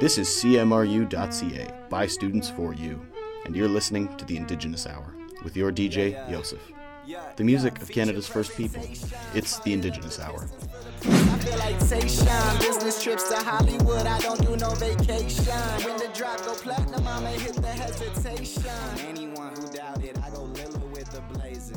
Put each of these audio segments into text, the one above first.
This is CMRU.ca, by students for you, and you're listening to the Indigenous Hour with your DJ, Yoseph. The music of Canada's first people. It's the Indigenous Hour. I feel like. Business trips to Hollywood, I don't do no vacation. When the drop go platinum, I'ma hit the hesitation. Anyone who doubted, I go Lilla with the blazing.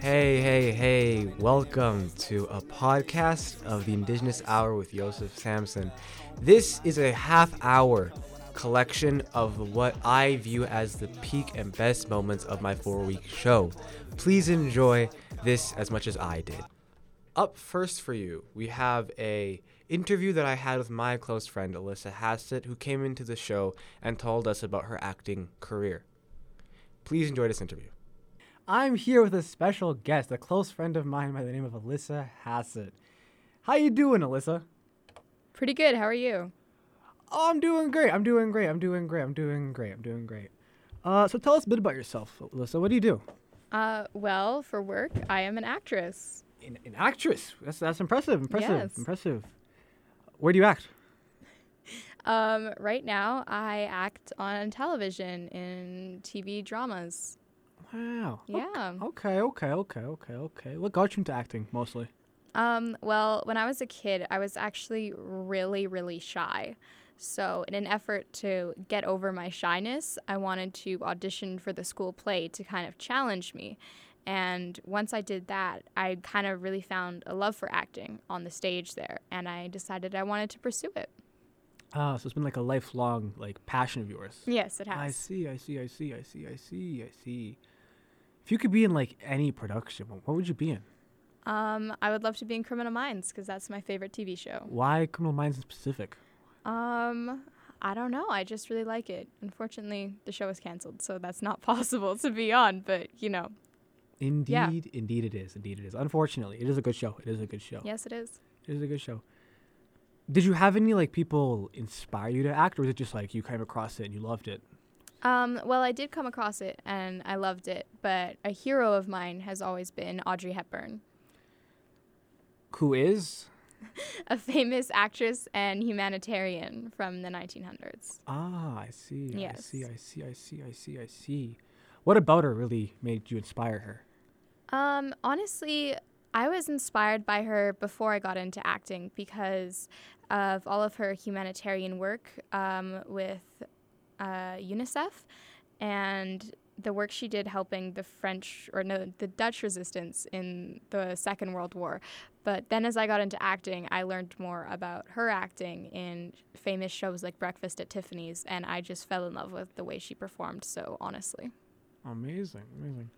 Hey, hey, hey, welcome to a podcast of the Indigenous Hour with Joseph Sampson. This is a half hour collection of what I view as the peak and best moments of my four week show. Please enjoy this as much as I did. Up first for you, we have a interview that I had with my close friend Alyssa Hassett, who came into the show and told us about her acting career. Please enjoy this interview. I'm here with a special guest, a close friend of mine by the name of Alyssa Hassett. How you doing, Alyssa? Pretty good. How are you? Oh, I'm doing great. I'm doing great. I'm doing great. I'm doing great. I'm doing great. Uh, so tell us a bit about yourself, Alyssa. What do you do? Uh, well, for work, I am an actress. An, an actress. That's that's impressive. Impressive. Yes. Impressive. Where do you act? Um, right now, I act on television in TV dramas. Wow. Yeah. Okay. Okay. Okay. Okay. Okay. What got you into acting mostly? Um, well, when I was a kid, I was actually really, really shy. So, in an effort to get over my shyness, I wanted to audition for the school play to kind of challenge me. And once I did that, I kind of really found a love for acting on the stage there, and I decided I wanted to pursue it. Ah, so it's been like a lifelong like passion of yours. Yes, it has. I see. I see. I see. I see. I see. I see. If you could be in like any production, what would you be in? Um, I would love to be in Criminal Minds because that's my favorite TV show. Why Criminal Minds in specific? Um, I don't know. I just really like it. Unfortunately, the show was canceled, so that's not possible to be on. But you know, Indeed, Yeah. indeed it is. Indeed it is. Unfortunately, it is a good show. It is a good show. yes, it is. It is a good show. Did you have any like people inspire you to act, or was it just like you came across it and you loved it? Um, well, I did come across it and I loved it, but a hero of mine has always been Audrey Hepburn, Who is? a famous actress and humanitarian from the 1900s. Ah, I see. I see. I see. I see. I see. I see. What about her really made you inspire her? Um, honestly, I was inspired by her before I got into acting because of all of her humanitarian work um, with uh, UNICEF and the work she did helping the French or no, the Dutch resistance in the Second World War. But then as I got into acting, I learned more about her acting in famous shows like Breakfast at Tiffany's, and I just fell in love with the way she performed. So honestly. Amazing. Amazing.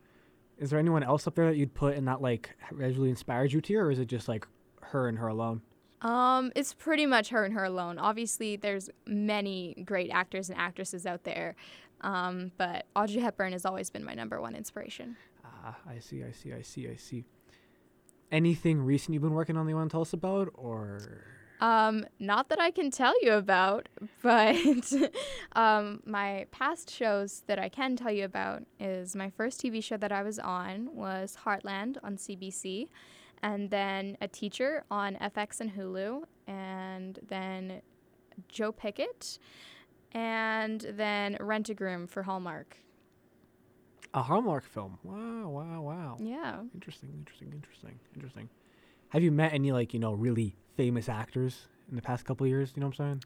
Is there anyone else up there that you'd put in that like really inspired you to, or is it just like her and her alone? Um, it's pretty much her and her alone. Obviously, there's many great actors and actresses out there, um, but Audrey Hepburn has always been my number one inspiration. Ah, I see. I see. I see. I see. Anything recent you've been working on that you want to tell us about, or Um, not that I can tell you about, but um, my past shows that I can tell you about is my first TV show that I was on was Heartland on CBC, and then A Teacher on FX and Hulu, and then Joe Pickett, and then Rent a Groom for Hallmark. a Hallmark film? Wow. Wow. Wow. Yeah. Interesting. Interesting. Interesting. Interesting. Have you met any like you know really famous actors in the past couple of years? You know what I'm saying?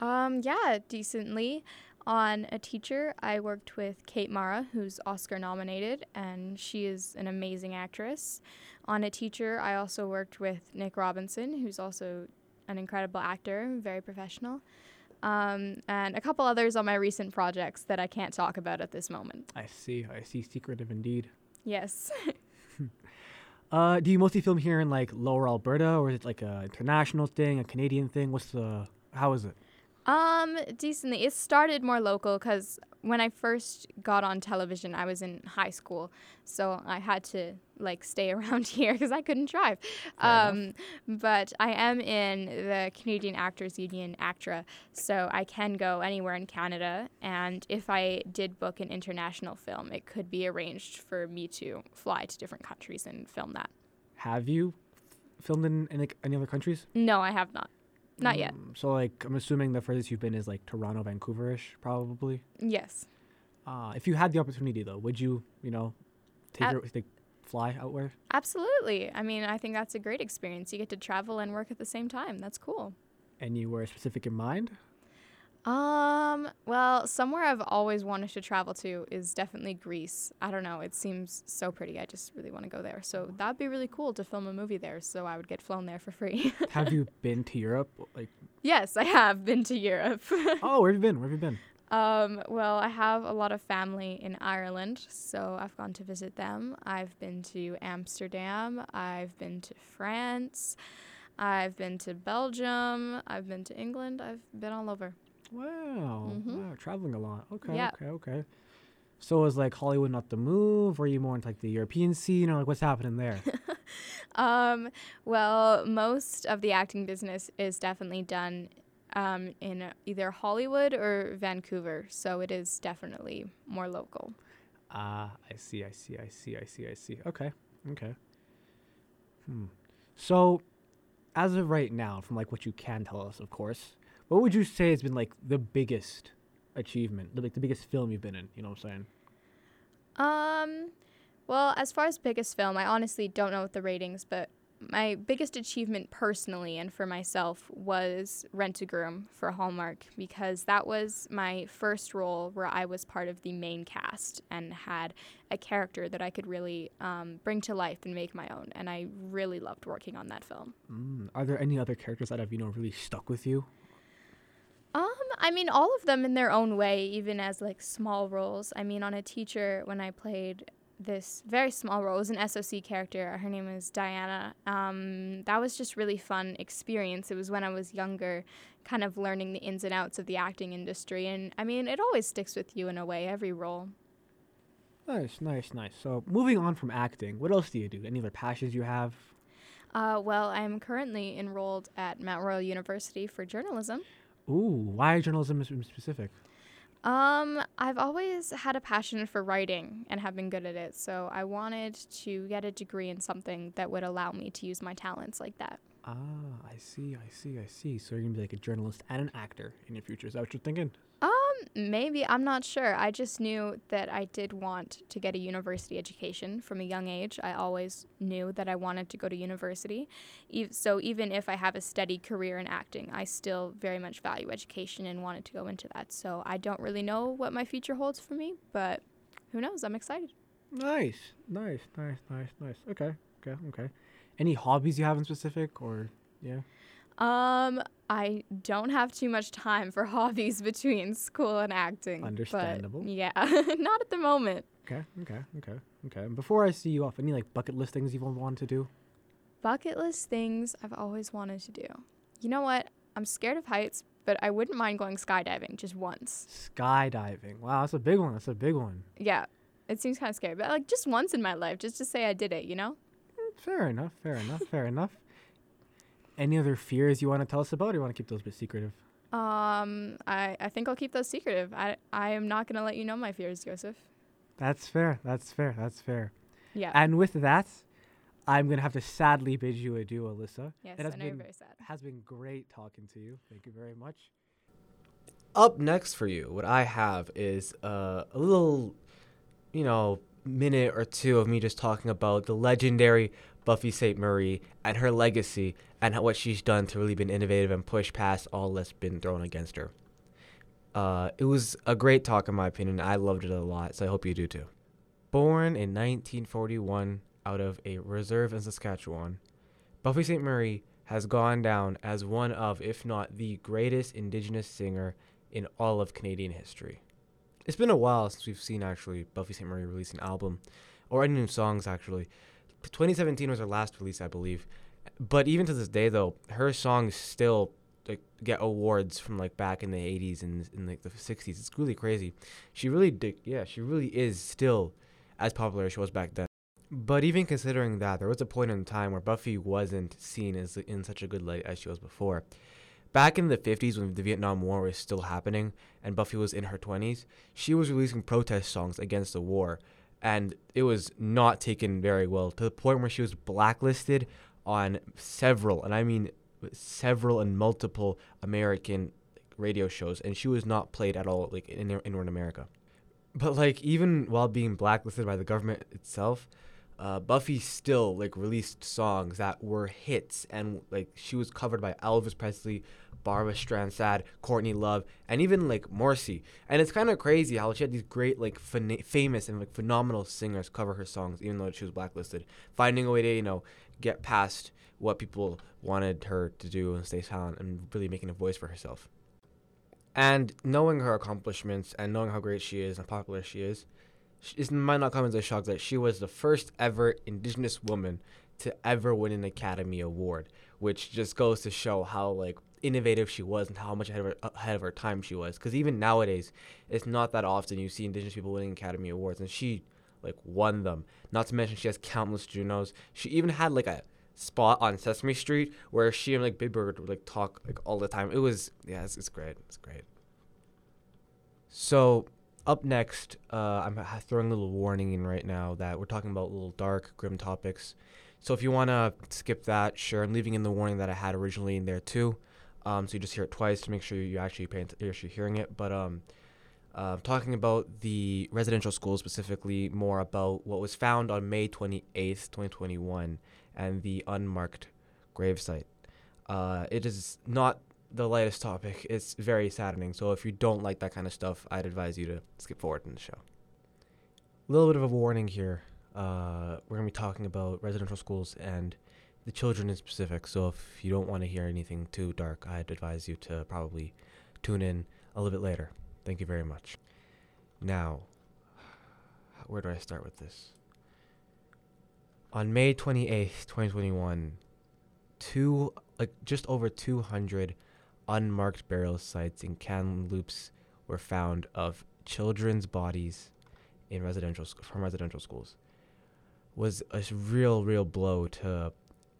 Um, yeah, decently. On a teacher, I worked with Kate Mara, who's Oscar nominated, and she is an amazing actress. On a teacher, I also worked with Nick Robinson, who's also an incredible actor, very professional. Um, and a couple others on my recent projects that I can't talk about at this moment. I see. I see. Secretive indeed. Yes. Uh, do you mostly film here in like Lower Alberta, or is it like a international thing, a Canadian thing? What's the? How is it? Um, decently. It started more local because when I first got on television, I was in high school, so I had to like stay around here because I couldn't drive. Um, but I am in the Canadian Actors Union ACTRA, so I can go anywhere in Canada. And if I did book an international film, it could be arranged for me to fly to different countries and film that. Have you filmed in, any other countries? No, I have not. Not yet. Mm, So like I'm assuming the furthest you've been is like Toronto, Vancouverish, probably. Yes. Uh, if you had the opportunity though, would you, you know, take Ab- your like fly out where? Absolutely. I mean, I think that's a great experience. You get to travel and work at the same time. That's cool. And Anywhere specific in mind? Um, well, somewhere I've always wanted to travel to is definitely Greece. I don't know, it seems so pretty. I just really want to go there. So that'd be really cool to film a movie there, so I would get flown there for free. have you been to Europe? Like, yes, I have been to Europe. oh, where have you been? Where have you been? um, well, I have a lot of family in Ireland, so I've gone to visit them. I've been to Amsterdam, I've been to France, I've been to Belgium, I've been to England, I've been all over. Wow, Mhm. wow, traveling a lot. Okay, Yeah. okay, okay. So is like Hollywood not the move? Or are you more into like the European scene, or like what's happening there? Um, well, most of the acting business is definitely done um, in either Hollywood or Vancouver, so it is definitely more local. Ah, I see, I see, I see, I see, I see. Okay, okay. Hmm. So, as of right now, from like what you can tell us, of course, what would you say has been like the biggest achievement, the, like the biggest film you've been in? You know what I'm saying? Um, well, as far as biggest film, I honestly don't know what the ratings, but my biggest achievement personally and for myself was Rent a Groom for Hallmark because that was my first role where I was part of the main cast and had a character that I could really um, bring to life and make my own. And I really loved working on that film. Mm. Are there any other characters that have you know really stuck with you? Um, I mean, all of them in their own way, even as like small roles. I mean, on a teacher, when I played this very small role, it was an SOC character. Her name is Diana. Um, that was just really fun experience. It was when I was younger, kind of learning the ins and outs of the acting industry, and I mean, it always sticks with you in a way. Every role. Nice, nice, nice. So, moving on from acting, what else do you do? Any other passions you have? Uh, well, I'm currently enrolled at Mount Royal University for journalism. Ooh, why journalism is in specific? Um, I've always had a passion for writing and have been good at it. So I wanted to get a degree in something that would allow me to use my talents like that. Ah, I see, I see, I see. So you're gonna be like a journalist and an actor in your future. Is that what you're thinking? Maybe I'm not sure. I just knew that I did want to get a university education from a young age. I always knew that I wanted to go to university. So even if I have a steady career in acting, I still very much value education and wanted to go into that. So I don't really know what my future holds for me, but who knows? I'm excited. Nice, nice, nice, nice, nice. Okay, okay, okay. Any hobbies you have in specific, or yeah? Um, I don't have too much time for hobbies between school and acting. Understandable. yeah, not at the moment. Okay, okay, okay, okay. And before I see you off, any like bucket list things you've wanted to do? Bucket list things I've always wanted to do. You know what? I'm scared of heights, but I wouldn't mind going skydiving just once. Skydiving. Wow, that's a big one. That's a big one. Yeah, it seems kind of scary, but like just once in my life, just to say I did it, you know? Fair enough. Fair enough. Fair enough. Any other fears you want to tell us about, or you want to keep those a bit secretive? Um, I, I think I'll keep those secretive. I, I am not going to let you know my fears, Joseph. That's fair. That's fair. That's fair. Yeah. And with that, I'm gonna have to sadly bid you adieu, Alyssa. yes, it has I know you're been very sad. has been great talking to you. Thank you very much. Up next for you, what I have is uh, a little, you know, minute or two of me just talking about the legendary Buffy Sainte-Marie and her legacy and what she's done to really been innovative and push past all that's been thrown against her. Uh, it was a great talk, in my opinion. I loved it a lot, so I hope you do too. Born in 1941 out of a reserve in Saskatchewan, Buffy Sainte-Marie has gone down as one of, if not the greatest Indigenous singer in all of Canadian history. It's been a while since we've seen actually Buffy Sainte-Marie release an album, or any new songs actually. 2017 was her last release, I believe. But even to this day, though, her songs still like get awards from like back in the 80s and in like the 60s. It's really crazy. She really did, yeah, she really is still as popular as she was back then. But even considering that, there was a point in time where Buffy wasn't seen as in such a good light as she was before. Back in the 50s, when the Vietnam War was still happening and Buffy was in her 20s, she was releasing protest songs against the war, and it was not taken very well to the point where she was blacklisted on several, and I mean several and multiple American radio shows, and she was not played at all like in, in North America. But like even while being blacklisted by the government itself, uh, Buffy still like released songs that were hits, and like she was covered by Elvis Presley, Barbra Streisand, Courtney Love, and even like Morrissey. And it's kind of crazy how she had these great like famous and like phenomenal singers cover her songs, even though she was blacklisted, finding a way to you know get past what people wanted her to do and stay silent and really making a voice for herself. And knowing her accomplishments and knowing how great she is and popular she is, it might not come as a shock that she was the first ever Indigenous woman to ever win an Academy Award, which just goes to show how like innovative she was and how much ahead of her, ahead of her time she was. Because even nowadays, it's not that often you see Indigenous people winning Academy Awards, and she like won them. Not to mention she has countless Junos. She even had like a spot on Sesame Street where she and like Big Bird would like talk like all the time. It was yeah, it's, it's great. It's great. So up next, uh, I'm throwing a little warning in right now that we're talking about little dark, grim topics. So if you want to skip that, sure. I'm leaving in the warning that I had originally in there too. Um, so you just hear it twice to make sure you actually pay you're actually hearing it. But um, uh, talking about the residential school specifically, more about what was found on May 28th, 2021, and the unmarked gravesite. Uh, it is not the lightest topic. It's very saddening. So if you don't like that kind of stuff, I'd advise you to skip forward in the show. A little bit of a warning here. Uh, we're going to be talking about residential schools and the children in specific. So if you don't want to hear anything too dark, I'd advise you to probably tune in a little bit later. Thank you very much. Now, where do I start with this? On May 28th, 2021, two like just over 200 unmarked burial sites in Kamloops were found of children's bodies in residential from residential schools was a real real blow to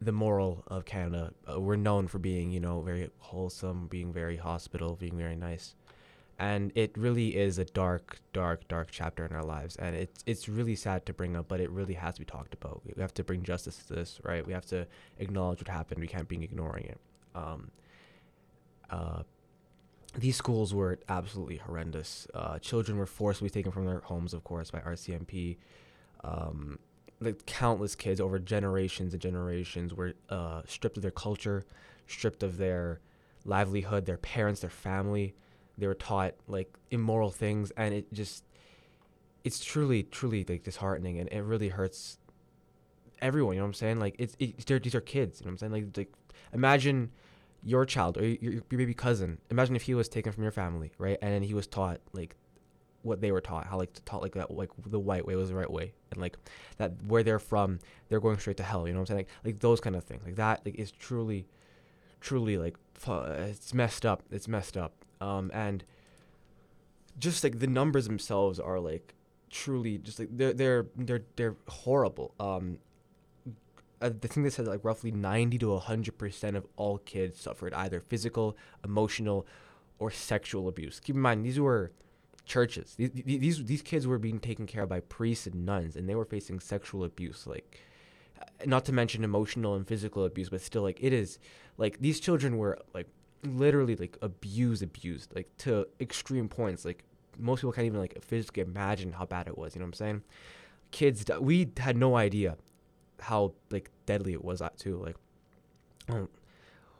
the moral of Canada. Uh, we're known for being, you know, very wholesome, being very hospital, being very nice. And it really is a dark, dark, dark chapter in our lives, and it's it's really sad to bring up, but it really has to be talked about. We have to bring justice to this, right? We have to acknowledge what happened. We can't be ignoring it. Um, uh, these schools were absolutely horrendous. Uh, children were forcibly taken from their homes, of course, by RCMP. Um, like countless kids over generations and generations were uh, stripped of their culture, stripped of their livelihood, their parents, their family. They were taught like immoral things, and it just it's truly, truly like disheartening, and it really hurts everyone. You know what I'm saying? Like it's it, these are kids. You know what I'm saying? Like like imagine your child or your, your baby cousin. Imagine if he was taken from your family, right? And then he was taught like what they were taught, how like taught like that, like the white way was the right way, and like that where they're from, they're going straight to hell. You know what I'm saying? Like, like those kind of things, like that, like is truly, truly like it's messed up. It's messed up. Um, and just like the numbers themselves are like truly just like they're they're they're they're horrible. Um, uh, the thing that said like roughly 90 to 100% of all kids suffered either physical, emotional, or sexual abuse. Keep in mind, these were churches. These, these, these kids were being taken care of by priests and nuns, and they were facing sexual abuse. Like, uh, not to mention emotional and physical abuse, but still, like, it is, like, these children were, like, literally, like, abused, abused, like, to extreme points. Like, most people can't even, like, physically imagine how bad it was. You know what I'm saying? Kids, we had no idea how like deadly it was at too. Like, um,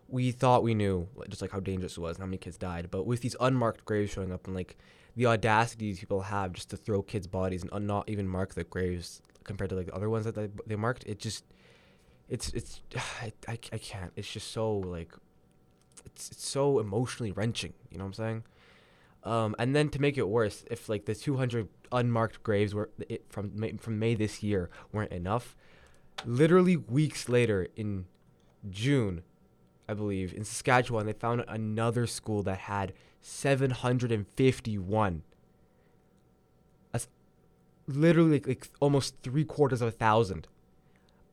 we thought we knew just like how dangerous it was and how many kids died, but with these unmarked graves showing up and like the audacity these people have just to throw kids' bodies and uh, not even mark the graves compared to like the other ones that they, they marked, it just it's it's I, I, I can't. It's just so like it's it's so emotionally wrenching. You know what I'm saying? Um, and then to make it worse, if like the 200 unmarked graves were it, from May, from May this year weren't enough, literally weeks later in June, I believe, in Saskatchewan, they found another school that had 751. That's literally like, like almost three quarters of a thousand.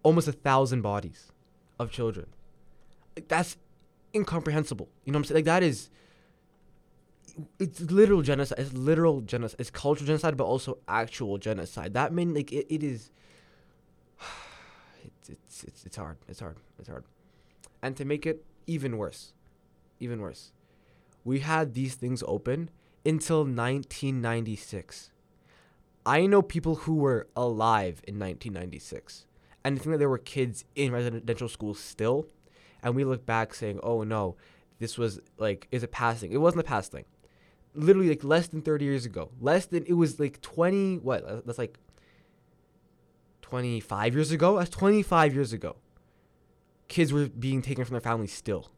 Almost a thousand bodies of children. Like, that's incomprehensible. You know what I'm saying? Like that is it's literal genocide. It's literal genocide. It's cultural genocide, but also actual genocide. That mean like it, it is it's, it's it's it's hard. It's hard. It's hard. And to make it even worse. Even worse. We had these things open until 1996. I know people who were alive in 1996 and think that there were kids in residential schools still. And we look back saying, oh no, this was like, is a past thing. It wasn't a past thing. Literally, like less than 30 years ago. Less than, it was like 20, what? That's like 25 years ago? That's 25 years ago. Kids were being taken from their families still.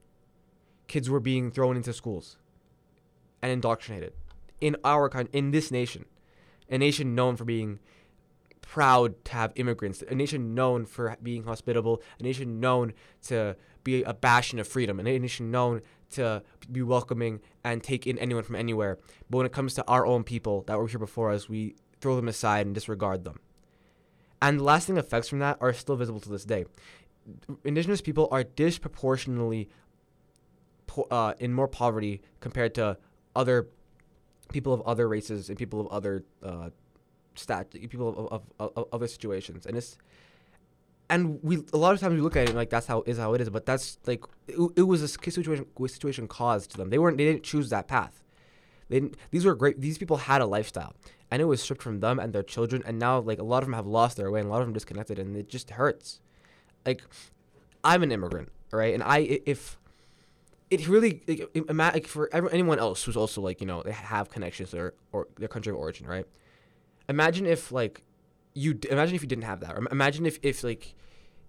Kids were being thrown into schools and indoctrinated in our country, in this nation, a nation known for being proud to have immigrants, a nation known for being hospitable, a nation known to be a bastion of freedom, a nation known to be welcoming and take in anyone from anywhere. But when it comes to our own people that were here before us, we throw them aside and disregard them. And the lasting effects from that are still visible to this day. Indigenous people are disproportionately po- uh, in more poverty compared to other people of other races and people of other uh, stat people of, of, of, other situations. And it's and we a lot of times we look at it like that's how is how it is but that's like it, it was a situation situation caused to them. They weren't they didn't choose that path. They these were great these people had a lifestyle and it was stripped from them and their children and now like a lot of them have lost their way and a lot of them disconnected and it just hurts. Like i'm an immigrant right? And i if it really like, for anyone else who's also like you know they have connections or their country of origin, right? Imagine if like you imagine if you didn't have that. Imagine if if like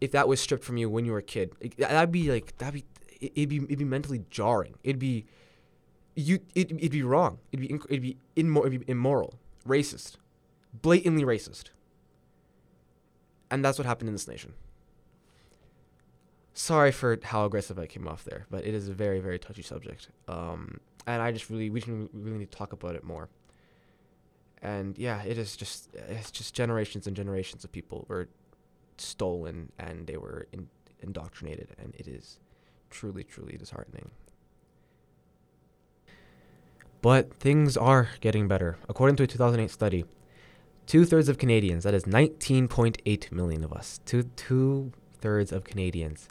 if that was stripped from you when you were a kid. Like, that'd be like that'd be it'd be it'd be mentally jarring. It'd be you it, it'd be wrong. It'd be it'd be immoral, it'd be immoral, racist, blatantly racist. And that's what happened in this nation sorry for how aggressive I came off there, but it is a very, very touchy subject. Um, and I just really, we really need to talk about it more. And yeah, it is just, it's just generations and generations of people were stolen and they were in, indoctrinated, and it is truly, truly disheartening. But things are getting better. According to a 2008 study, two thirds of Canadians, that is 19.8 million of us, two two thirds of Canadians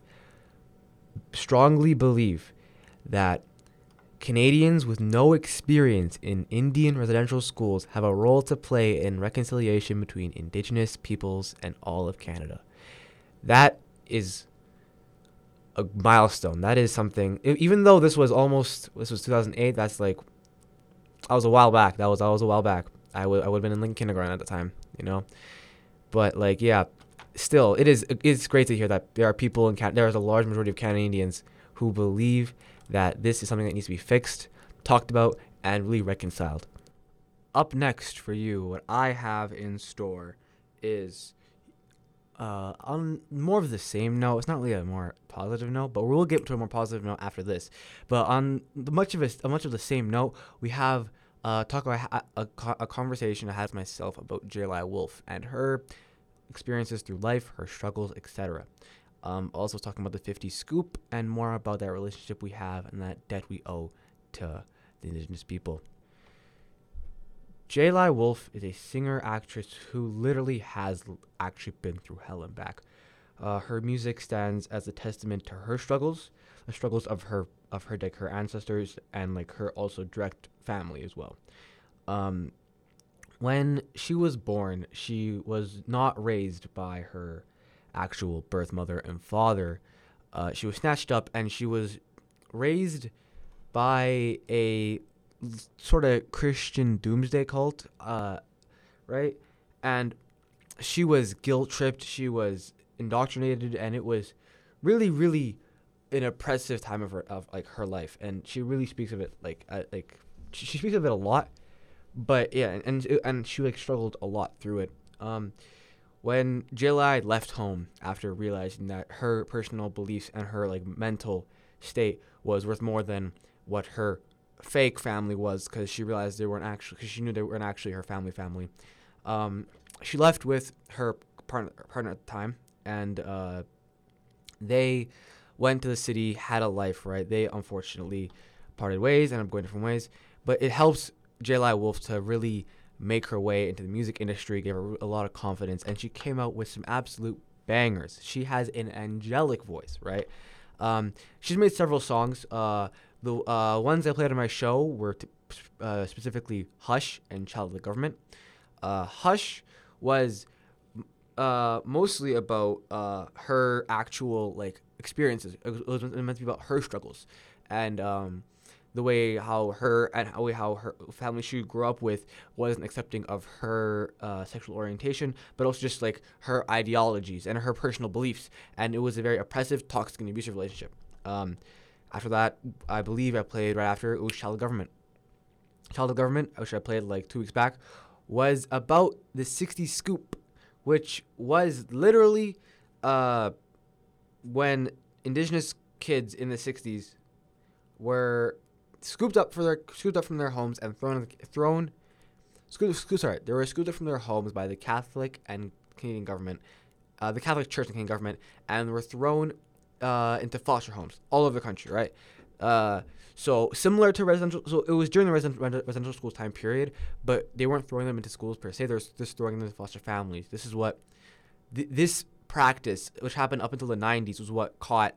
strongly believe that Canadians with no experience in Indian residential schools have a role to play in reconciliation between Indigenous peoples and all of Canada. That is a milestone. That is something. Even though this was almost this was 2008, that's like I was a while back. That was I was a while back. I would I would have been in Lincoln kindergarten at the time, you know. But like yeah, still, it is it's great to hear that there are people in Can- there is a large majority of Canadians who believe that this is something that needs to be fixed, talked about, and really reconciled. Up next for you, what I have in store is uh, on more of the same note. It's not really a more positive note, but we'll get to a more positive note after this. But on much of a, much of the same note, we have uh, talk about a, a, a conversation I had with myself about Jayli Wolf and her experiences through life, her struggles, etc. Um, also talking about the 50 scoop and more about that relationship we have and that debt we owe to the indigenous people. Jayli Wolf is a singer actress who literally has actually been through hell and back. Uh, her music stands as a testament to her struggles, the struggles of her of her like her ancestors and like her also direct family as well. Um, when she was born, she was not raised by her actual birth mother and father. Uh, she was snatched up and she was raised by a sort of Christian doomsday cult, uh, right? And she was guilt tripped, she was indoctrinated, and it was really, really an oppressive time of her of like her life. And she really speaks of it like uh, like she, she speaks of it a lot but yeah, and and she like struggled a lot through it. Um, when Jayli left home after realizing that her personal beliefs and her like mental state was worth more than what her fake family was, because she realized they weren't actually, because she knew they weren't actually her family family. Um, she left with her partner, partner at the time, and uh, they went to the city, had a life. Right? They unfortunately parted ways, and I'm going different ways. But it helps Jayli Wolf to really make her way into the music industry, gave her a lot of confidence, and she came out with some absolute bangers. She has an angelic voice, right? Um, she's made several songs. Uh, the uh, ones I played on my show were t- uh, specifically "Hush" and "Child of the Government." Uh, "Hush" was uh, mostly about uh, her actual like experiences. It was, meant to be about her struggles, and um, the way how her and how how her family she grew up with wasn't accepting of her uh, sexual orientation, but also just like her ideologies and her personal beliefs, and it was a very oppressive, toxic, and abusive relationship. Um, after that, I believe I played right after it was Child of Government. Child of Government, which I played like two weeks back, was about the 60s scoop, which was literally uh, when indigenous kids in the 60s were scooped up for their scooped up from their homes and thrown thrown scooped, scooped, sorry they were scooped up from their homes by the Catholic and Canadian government, uh, the Catholic Church and Canadian government, and were thrown uh, into foster homes all over the country, right? Uh, so similar to residential, so it was during the resident, residential schools time period, but they weren't throwing them into schools per se. They're just throwing them into foster families. This is what th- this practice, which happened up until the 90s, was what caught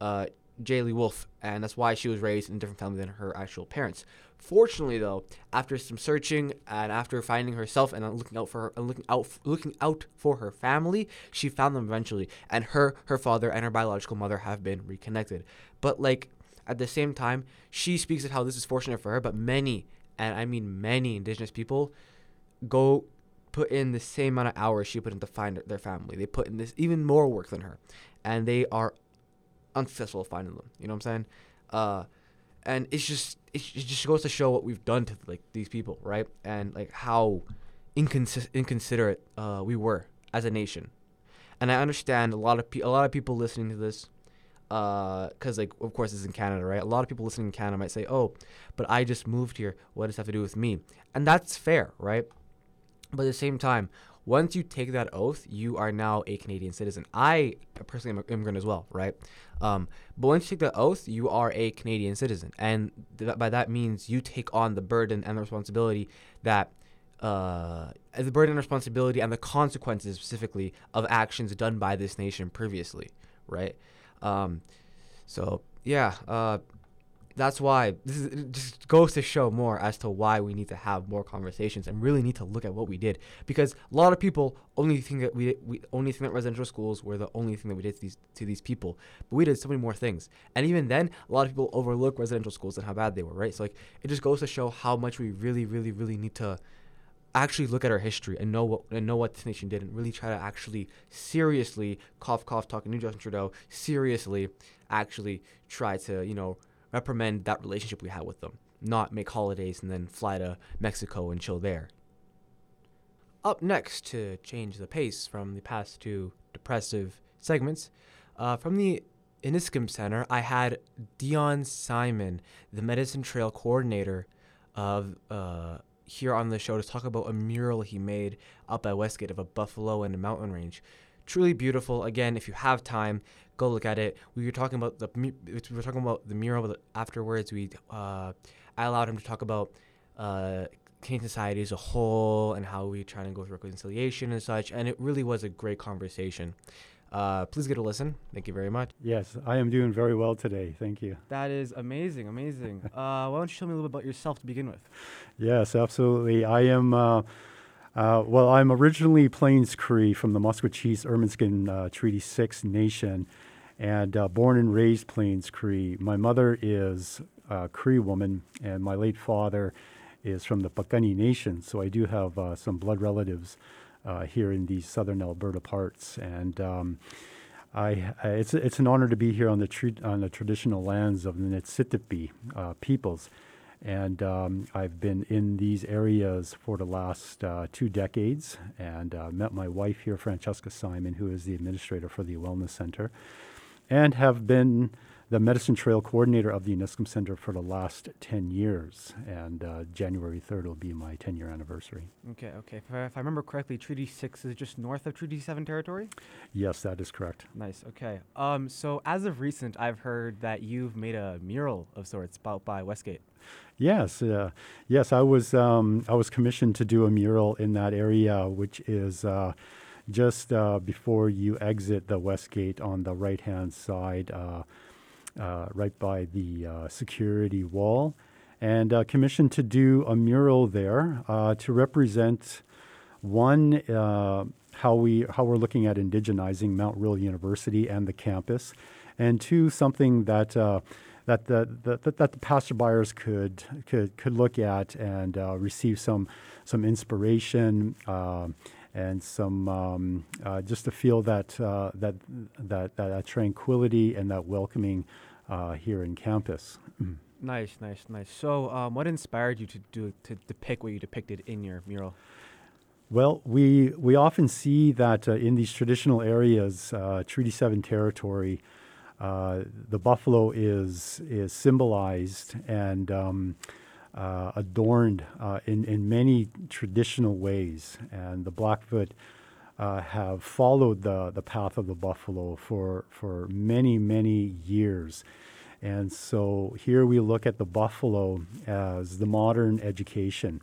uh, Jayli Wolf, and that's why she was raised in a different family than her actual parents. Fortunately, though, after some searching and after finding herself and looking out for her, and looking out, looking out for her family, she found them eventually, and her, her father, and her biological mother have been reconnected. But like at the same time, she speaks of how this is fortunate for her, but many, and I mean many Indigenous people, go put in the same amount of hours she put in to find their family. They put in this even more work than her, and they are unsuccessful at finding them. You know what I'm saying? Uh, and it's just it, just goes to show what we've done to like these people, right? And like how incons- inconsiderate uh, we were as a nation. And I understand a lot of pe- a lot of people listening to this, because uh, like of course it's in Canada, right? A lot of people listening in Canada might say, "Oh, but I just moved here. What does that have to do with me?" And that's fair, right? But at the same time, once you take that oath, you are now a Canadian citizen. I personally am an immigrant as well, right? Um, but once you take the oath, you are a Canadian citizen, and th- by that means you take on the burden and the responsibility that uh, the burden and responsibility and the consequences specifically of actions done by this nation previously, right? Um, so yeah, uh, that's why this is, just goes to show more as to why we need to have more conversations and really need to look at what we did. Because a lot of people only think that we, we only think that residential schools were the only thing that we did to these to these people. But we did so many more things. And even then a lot of people overlook residential schools and how bad they were right? So like it just goes to show how much we really really really need to actually look at our history and know what and know what this nation did and really try to actually seriously cough cough talking to Justin Trudeau seriously actually try to you know reprimand that relationship we had with them, not make holidays and then fly to Mexico and chill there. Up next, to change the pace from the past two depressive segments, uh, from the Iniskim Center, I had Dion Simon, the Medicine Trail coordinator of uh, here on the show, to talk about a mural he made up at Westgate of a buffalo and a mountain range. Truly beautiful. Again, if you have time, go look at it. We were talking about the we were talking about the mural, but afterwards we uh, I allowed him to talk about uh, Canadian society as a whole and how we try to go through reconciliation and such. And it really was a great conversation. Uh, please get a listen. Thank you very much. Yes, I am doing very well today. Thank you. That is amazing, amazing. uh, why don't you tell me a little bit about yourself to begin with? Yes, absolutely. I am. Uh, uh, well, I'm originally Plains Cree from the Maskwacis Ermineskin uh, Treaty 6 Nation and uh, born and raised Plains Cree. My mother is a Cree woman, and my late father is from the Piikani Nation, so I do have uh, some blood relatives uh, here in these southern Alberta parts. And um, I, it's, it's an honor to be here on the, tre- on the traditional lands of the Niitsitapi peoples. And um, I've been in these areas for the last uh, two decades and uh, met my wife here, Francesca Simon, who is the administrator for the Wellness Center, and have been the Medicine Trail coordinator of the Iniskim Center for the last 10 years. And uh, January 3rd will be my 10 year anniversary. Okay, okay. If I, if I, remember correctly, Treaty 6 is just north of Treaty 7 territory? Yes, that is correct. Nice, okay. Um, so, as of recent, I've heard that you've made a mural of sorts out by Westgate. Yes, uh, yes. I was um, I was commissioned to do a mural in that area, which is uh, just uh, before you exit the west gate on the right hand side, uh, uh, right by the uh, security wall, and uh, commissioned to do a mural there to represent one how we how we're looking at indigenizing Mount Royal University and the campus, and two something that that the, the that, the passerbyers could could could look at and receive some some inspiration and some um, uh, just to feel that, uh, that, that that tranquility and that welcoming uh, here in campus. Nice, nice, nice. So, um, what inspired you to do to depict what you depicted in your mural? Well, we we often see that uh, in these traditional areas, Treaty Seven territory, uh, the buffalo is is symbolized and um, uh, adorned uh, in in many traditional ways, and the Blackfoot uh, have followed the the path of the buffalo for for many many years. And so here we look at the buffalo as the modern education,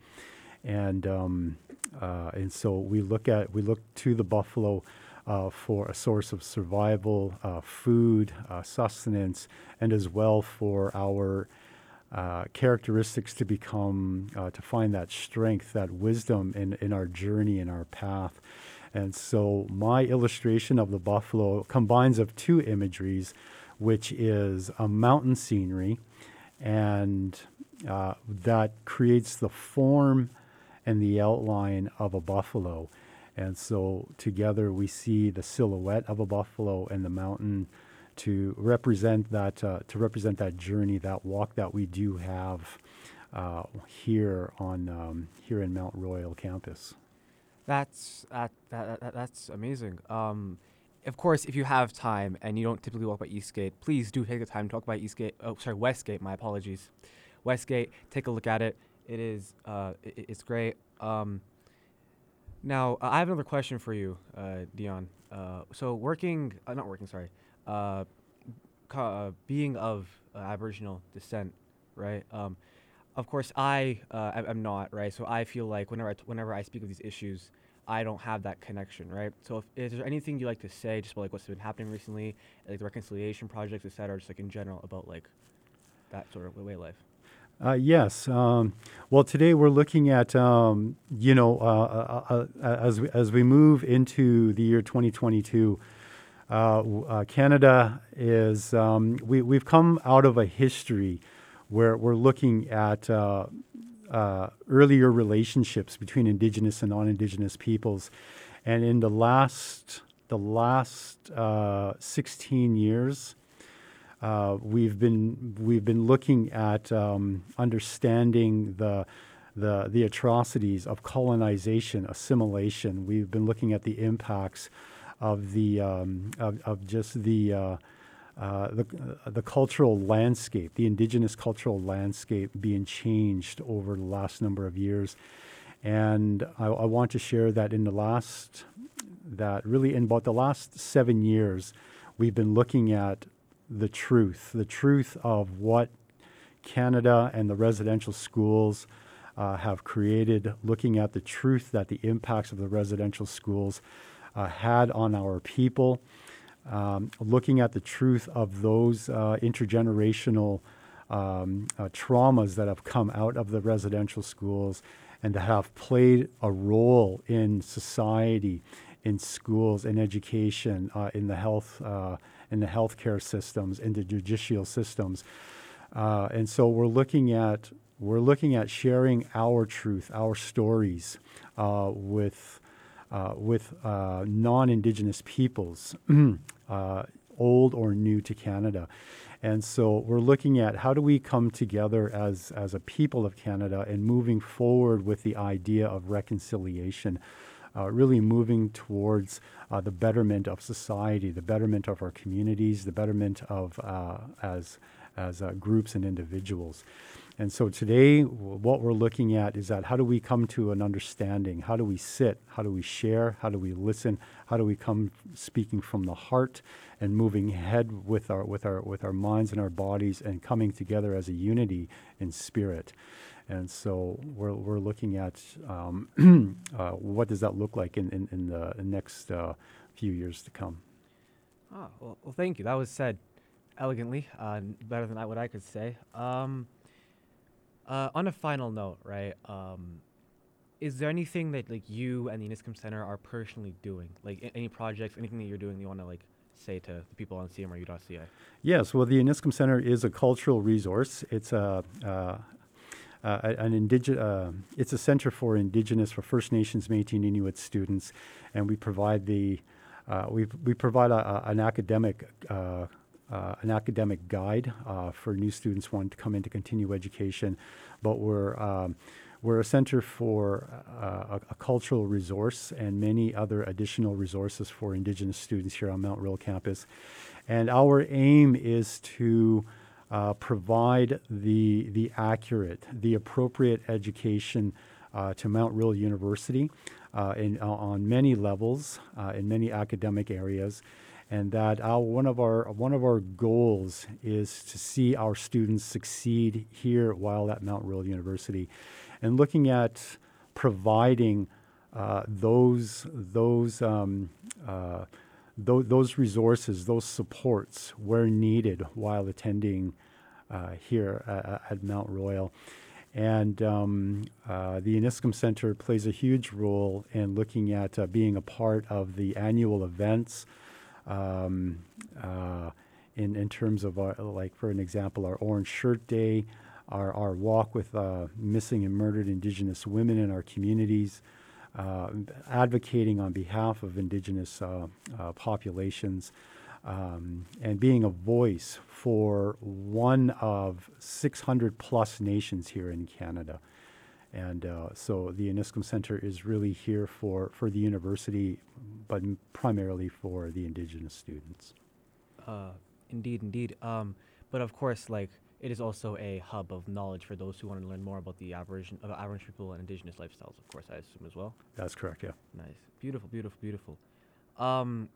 and um, uh, and so we look at we look to the buffalo uh, for a source of survival, uh, food, sustenance, and as well for our uh, characteristics to become, uh, to find that strength, that wisdom in, in our journey, in our path. And so my illustration of the buffalo combines of two imageries, which is a mountain scenery, and uh, that creates the form and the outline of a buffalo. And so together we see the silhouette of a buffalo and the mountain to represent that uh, to represent that journey, that walk that we do have uh, here on um, here in Mount Royal campus. That's that, that, that that's amazing. Um, of course, if you have time and you don't typically walk by Eastgate, please do take the time to talk by Eastgate. Oh, sorry, Westgate. My apologies. Westgate. Take a look at it. It is uh, it, it's great. Um, now, I have another question for you, uh, Dion. Uh, so, working, uh, not working, sorry, uh, ca- uh, being of Aboriginal descent, right? Um, of course, I, I am not, right? So I feel like whenever I t- whenever I speak of these issues, I don't have that connection, right? So, if, is there anything you like to say, just about like what's been happening recently, like the reconciliation projects, et cetera, just like in general about like that sort of way of life? Uh, yes. Um, well, today we're looking at, um, you know, uh, uh, uh, uh as, we, as we move into the year 2022, uh, Canada is, um, we, we've come out of a history where we're looking at earlier relationships between Indigenous and non Indigenous peoples. And in the last, the last 16 years, uh, we've been we've been looking at um, understanding the the the atrocities of colonization, assimilation. We've been looking at the impacts of the um, of, of, just the uh, uh, the, uh, the cultural landscape, the indigenous cultural landscape being changed over the last number of years. And I, I want to share that in the last, that really in about the last seven years, we've been looking at the truth, the truth of what Canada and the residential schools uh, have created, looking at the truth that the impacts of the residential schools uh, had on our people, um, looking at the truth of those uh, intergenerational um, uh, traumas that have come out of the residential schools and that have played a role in society, in schools, in education, uh, in the health uh, in the healthcare systems, in the judicial systems. Uh, and so we're looking at we're looking at sharing our truth, our stories uh, with uh, with uh, non-Indigenous peoples, uh, old or new to Canada. And so we're looking at how do we come together as, as a people of Canada and moving forward with the idea of reconciliation uh, really moving towards uh, the betterment of society, the betterment of our communities, the betterment of uh, as as uh, groups and individuals. And so today, what we're looking at is that how do we come to an understanding? How do we sit? How do we share? How do we listen? How do we come speaking from the heart and moving ahead with our with our with our minds and our bodies and coming together as a unity in spirit? And so we're, we're looking at um, uh, what does that look like in, in, in the next uh, few years to come. Oh, well, well, thank you. That was said elegantly, uh, better than I, what I could say. Um, uh, on a final note, right? Um, is there anything that like you and the Iniskim Center are personally doing, like any projects, anything that you're doing that you want to like say to the people on CMRU.ca? Yes, well, the Iniskim Center is a cultural resource. It's a uh, uh, an indige- uh, it's a center for Indigenous, for First Nations, Métis, and Inuit students, and we provide the uh, we we provide a, a, an academic uh, an academic guide uh, for new students wanting to come in to continue education, but we're um, we're a center for uh, a, a, cultural resource and many other additional resources for Indigenous students here on Mount Royal campus. And our aim is to uh, provide the, the accurate, the appropriate education uh, to Mount Royal University uh, in, on many levels, uh, in many academic areas and that our, one of our one of our goals is to see our students succeed here while at Mount Royal University, and looking at providing uh, those those um, uh, th- those resources, those supports where needed while attending uh, here at, at, Mount Royal. And um, uh, the Iniskim Center plays a huge role in looking at uh, being a part of the annual events um, uh, in, in terms of, our, like, for an example, our Orange Shirt Day, our, our walk with uh, missing and murdered Indigenous women in our communities, uh, advocating on behalf of Indigenous uh, uh, populations, um, and being a voice for one of 600 plus nations here in Canada. And uh, so the Iniskim Center is really here for, for the university, but primarily for the Indigenous students. Uh, indeed, indeed. Um, but of course, like it is also a hub of knowledge for those who want to learn more about the Aboriginal, uh, Aboriginal people and Indigenous lifestyles. Of course, I assume as well. That's correct. Yeah. Nice, beautiful, beautiful, beautiful. Um,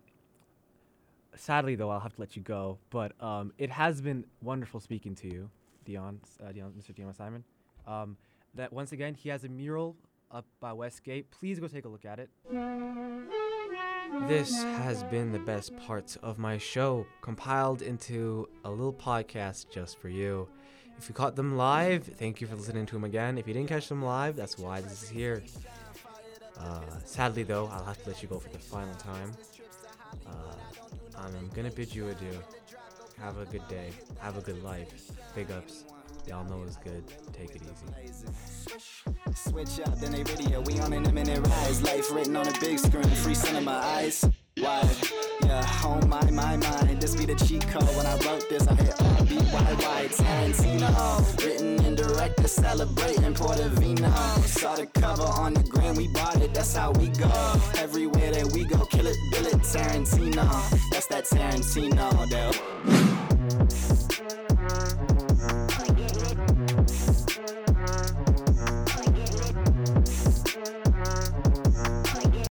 sadly, though, I'll have to let you go. But um, it has been wonderful speaking to you, Dion, uh, Dion Mr. Dion Simon. That once again he has a mural up by Westgate. Please go take a look at it. This has been the best parts of my show, compiled into a little podcast just for you. If you caught them live, thank you for listening to them again. If you didn't catch them live, that's why this is here. Uh, sadly, though, I'll have to let you go for the final time. Uh, I'm gonna bid you adieu. Have a good day. Have a good life. Big ups. Y'all know it's good. Take it easy. Switch up, then they video. We on an imminent rise. Life written on a big screen. Free cinema eyes. Why? Yeah, oh my, my, my. This be the cheat code. When I wrote this, I hit R B Y Y Tarantino. Written and directed, celebrating Portofino. Saw the cover on the gram, we bought it. That's how we go. Everywhere that we go, kill it, bill it, Tarantino. That's that Tarantino, though.